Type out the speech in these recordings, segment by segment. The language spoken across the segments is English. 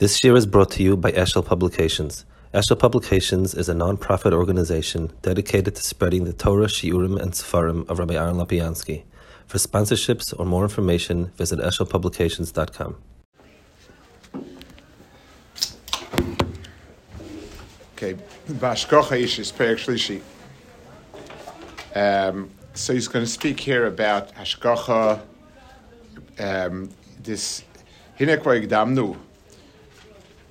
This year is brought to you by Eshel Publications. Eshel Publications is a non-profit organization dedicated to spreading the Torah, Shiurim, and Sefarim of Rabbi Aaron Lopiansky. For sponsorships or more information, visit eshelpublications.com. Okay, Bashkocha Ish Perik Shlishi. Um, so he's going to speak here about Hashkocha, um, this Hinek Damnu.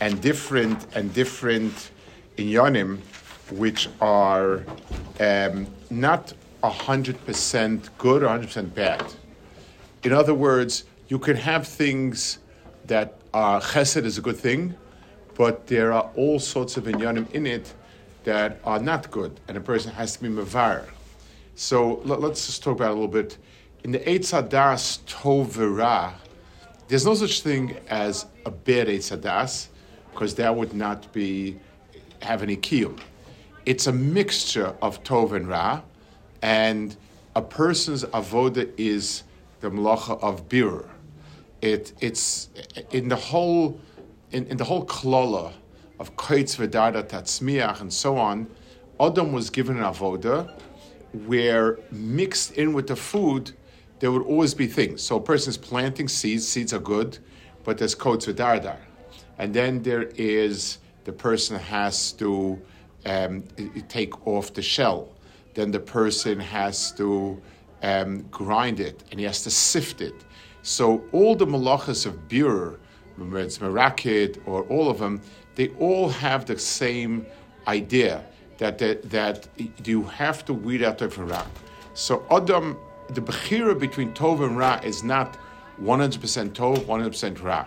and different and different inyanim which are um, not 100% good or 100% bad. In other words, you can have things that are chesed is a good thing, but there are all sorts of inyanim in it that are not good, and a person has to be mavar. So let, us just talk about a little bit. In the Eitz Hadas Tov there's no such thing as a bad Eitz Hadas, because that would not be have any kiyum. It's a mixture of Tov and Ra, and a person's avoda is the malacha of bir. It, it's in the whole in, in the whole klala of koitz v'darda tatzmiach and so on. Adam was given an avoda where mixed in with the food there would always be things. So a person is planting seeds. Seeds are good, but there's koitz v'dardar, and then there is the person has to um, take off the shell then the person has to um, grind it and he has to sift it. So all the malachas of bir, whether it's merakid or all of them, they all have the same idea that that, that you have to weed out the ra. So Adam, the bechira between tov and ra is not 100% tov, 100% ra.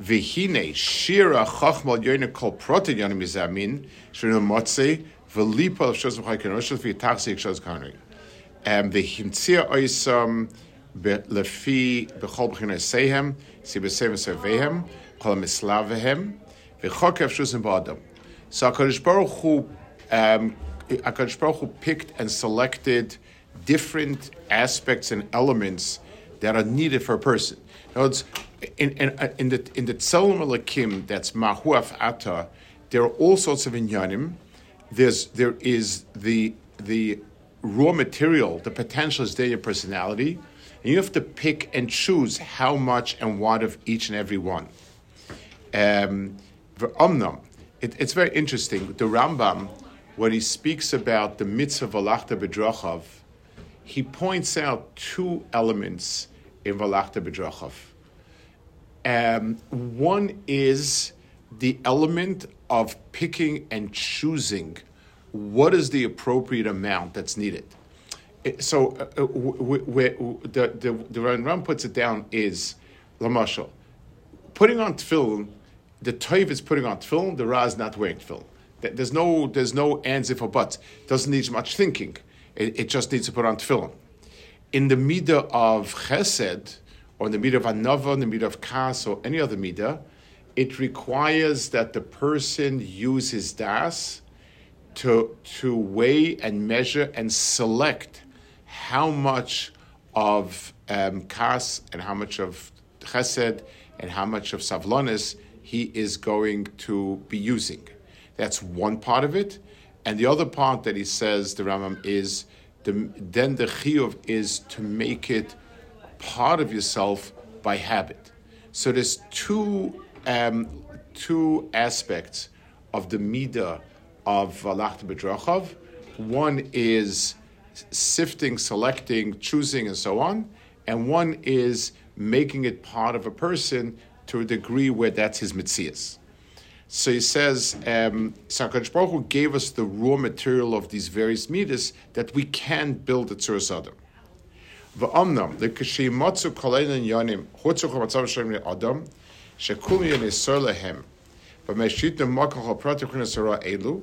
Vihine Shira Chachmal Yoina Kol Protein Yonim Mizamin Shirinu Motze Velipa of Shosem Chai Kenoshel Fi Tachsi Shos Kanri. Um, the Himtzia Oisam Lefi Bechol Bechina Sehem Sibesem Servehem Kol Mislavehem Vichokev Shosem Badam. So HaKadosh Baruch Hu um, HaKadosh Baruch Hu picked and selected different aspects and elements that are needed for a person. In other in, in, in the in the Tzelem Elakim, that's Mahuaf Ata, there are all sorts of inyanim. There's there is the the raw material, the potential is there, your personality, and you have to pick and choose how much and what of each and every one. Um, it, it's very interesting. The Rambam, when he speaks about the mitzvah Valachta Bedrachav, he points out two elements in Valachta Bedrachav. Um, one is the element of picking and choosing what is the appropriate amount that's needed? So, uh, uh the, the, the Ram puts it down is, Lamashal, putting on tefillin, the toiv is putting on tefillin, the ra is not wearing tefillin. There's no, there's no ands if or buts. Doesn't need much thinking. It, it, just needs to put on tefillin. In the midah of chesed, or the midah of anava, the midah of kas, or any other midah, it requires that the person use his das to, to weigh and measure and select how much of um, kas and how much of chesed and how much of savlonis he is going to be using. That's one part of it. And the other part that he says, the Rambam, is the, then the chiyuv is to make it part of yourself by habit. So there's two um, two aspects of the midah of Valacht Bedrachav. One is sifting, selecting, choosing, and so on, and one is making it part of a person to a degree where that's his mitzias. So he says, um, Baruch Hu gave us the raw material of these various midas that we can build a tzuras adam. V'amnam lekashimotzu kolein yonim chutzu chamatzav shem adam yon isor lehem v'meshit nemakal hapratichun esara elu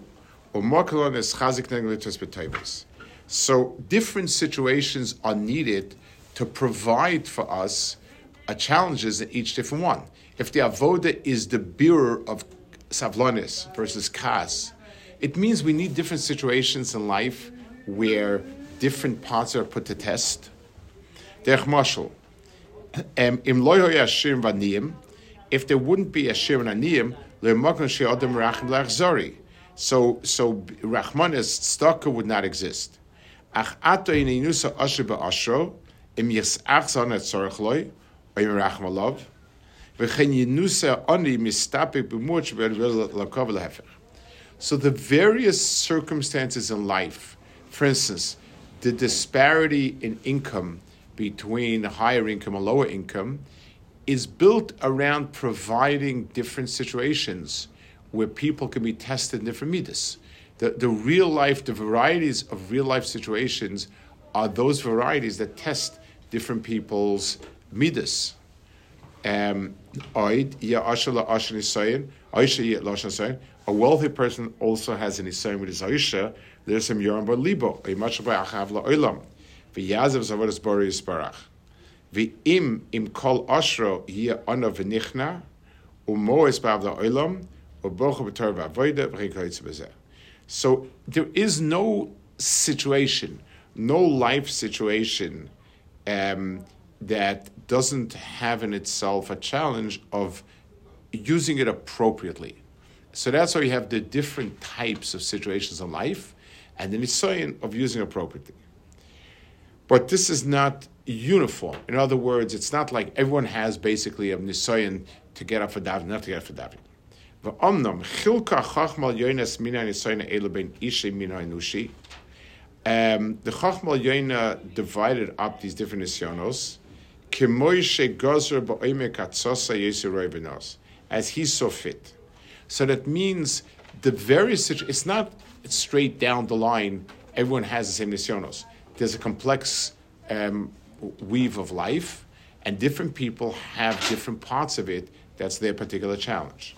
u'makalon es chazik neglitus b'tayvus. So different situations are needed to provide for us a challenges in each different one. If the avoda is the bearer of savlonis versus kas, it means we need different situations in life where different parts are put to test. Im vaniyim, if there wouldn't be a shir and aniyim, le'makon she'adam rachim lachzori. So, so Rahmanis stalker would not exist. Ach ato in inusa im et loy, or im rachim alav, v'chen yinusa ani mistapik lehefer. So the various circumstances in life, for instance, the disparity in income between higher income and lower income, is built around providing different situations where people can be tested in different midas. The, the real life, the varieties of real life situations are those varieties that test different people's midas. Um, a wealthy person also has an isayin with his aisha. There's some yoram libo. A much by achav la'olam. V'yazav zavodas bori yisparach. V'im im kol ashro yia ana v'nichna umo ispav la'olam so there is no situation, no life situation um, that doesn't have in itself a challenge of using it appropriately. So that's why you have the different types of situations in life and the nisayan of using appropriately. But this is not uniform. In other words, it's not like everyone has basically a nisayan to get up for davening, not to get up for davening. V'omnam chilka chachmal yonas mina nisoyna elu ben mina inushi. Um, the Chachmal Yoina divided up these different nisyonos, as he saw fit. So that means the various situations, it's not straight down the line, everyone has the same nisyonos there's a complex um, weave of life, and different people have different parts of it. That's their particular challenge.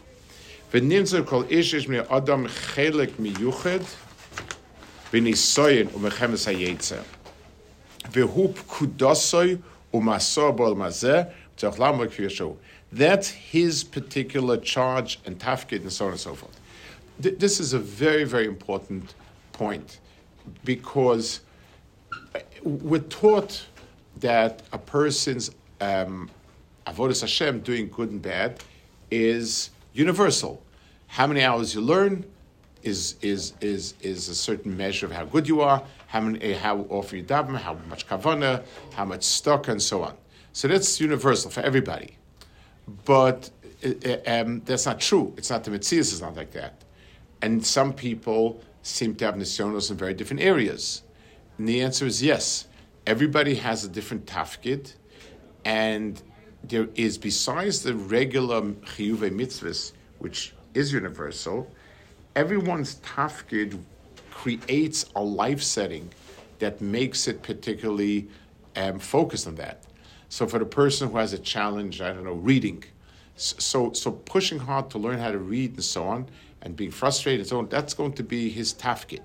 That's his particular charge and tafkid and so on and so forth. Th- this is a very, very important point because we're taught that a person's um, avodas Hashem, doing good and bad, is universal. How many hours you learn is, is, is, is a certain measure of how good you are, how, many, eh, how often you daven, how much kavana, how much stock, and so on. So that's universal for everybody. But uh, um, that's not true. It's not the mitzvahs is not like that. And some people seem to have nisyonos in very different areas. And the answer is yes. Everybody has a different tafkid, and there is, besides the regular chiyuve mitzvahs, which is universal, everyone's tafkid creates a life setting that makes it particularly um, focused on that. So for the person who has a challenge, I don't know, reading, so so pushing hard to learn how to read and so on, and being frustrated and so on, that's going to be his tafkid.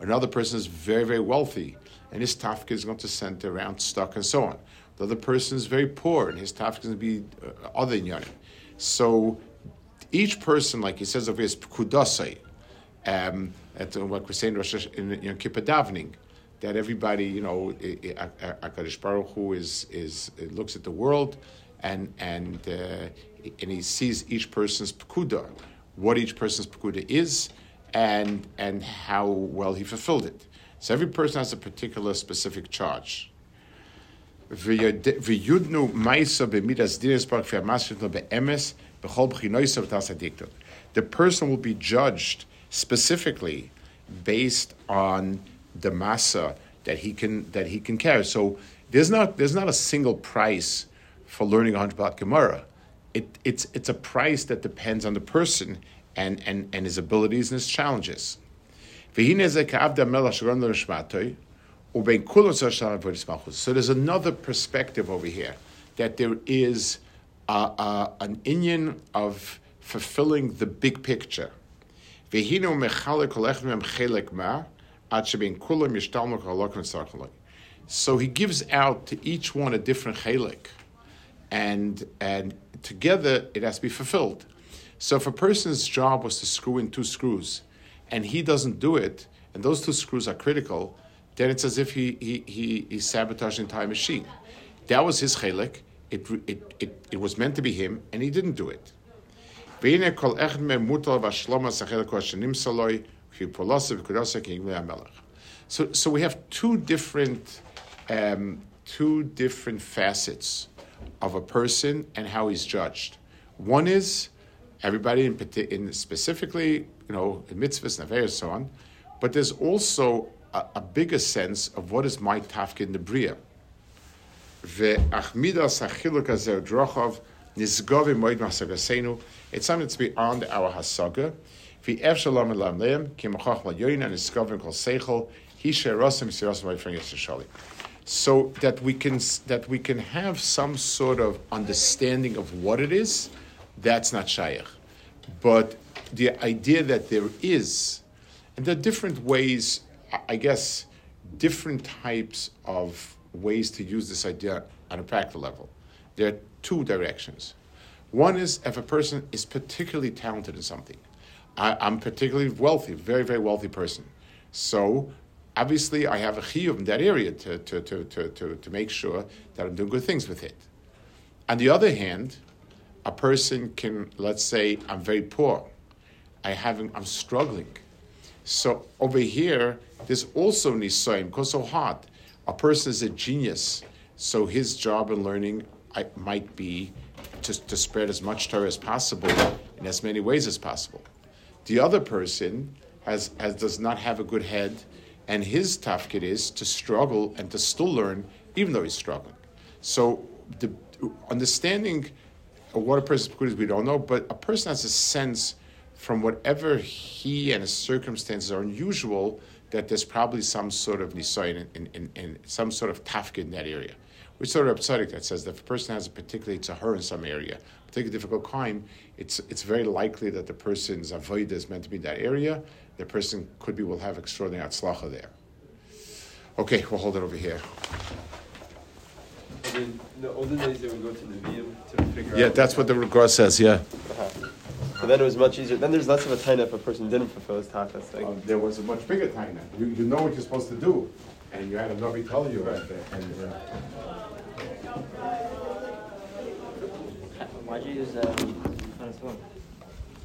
Another person is very very wealthy, and his tafkid is going to center around stock and so on. The other person is very poor, and his tafkid is going to be uh, other yanim. So each person, like he says over here, is kudasai. Um, at what we're saying in Yom Kippur davening, that everybody, you know, Akadosh Baruch Hu is is looks at the world, and and uh, and he sees each person's pekuda, what each person's pekuda is, and and how well he fulfilled it. So every person has a particular specific charge. The person will be judged specifically based on the masa that he can that he can carry. So there's not there's not a single price for learning a hundred about Gemara. It, it's it's a price that depends on the person and, and, and his abilities and his challenges. So there's another perspective over here that there is an inyan of fulfilling the big picture. So he gives out to each one a different chelik, and and together it has to be fulfilled. So if a person's job was to screw in two screws, and he doesn't do it, and those two screws are critical, then it's as if he he he, he sabotaged the entire machine. That was his chelik. It, it, it, it was meant to be him, and he didn't do it. So, so we have two different, um, two different facets of a person and how he's judged. One is everybody in, in specifically, you know, in mitzvahs and and so on, but there's also a, a, bigger sense of what is my tafkid in the bria. It's something that's beyond our hasaga. So that we can that we can have some sort of understanding of what it is, that's not shaykh. But the idea that there is, and there are different ways, I guess, different types of ways to use this idea on a practical level. There are two directions. One is if a person is particularly talented in something. I, am particularly wealthy, very, very wealthy person. So obviously I have a chiyuv in that area to, to, to, to, to, to make sure that I'm doing good things with it. On the other hand, a person can, let's say, I'm very poor. I haven't, I'm struggling. So over here, there's also nisoyim, because so hard. A person is a genius, so his job in learning might be to, to spread as much Torah as possible in as many ways as possible. The other person has, has does not have a good head, and his tafkid is to struggle and to still learn, even though he's struggling. So the understanding what a person's is, we don't know, but a person has a sense from whatever he and his circumstances are unusual that there's probably some sort of nisayin in, in, in, some sort of tafkid in that area. Which sort of tzaddik that says that if a person has a particular tzahar in some area, particularly difficult crime, it's it's very likely that the person's avodah is meant to be in that area. The person could be will have extraordinary atzlacha there. Okay, we'll hold it over here. In the olden days, they would go to the VM to figure yeah, out. that's what the Gra says. Yeah. Uh-huh. But then it was much easier. Then there's less of a time if a person didn't fulfill his takas. Like, uh, there was a much bigger time. You, you know what you're supposed to do, and you had a Navi tell you. Right. And, uh, Why'd you use um, on his phone?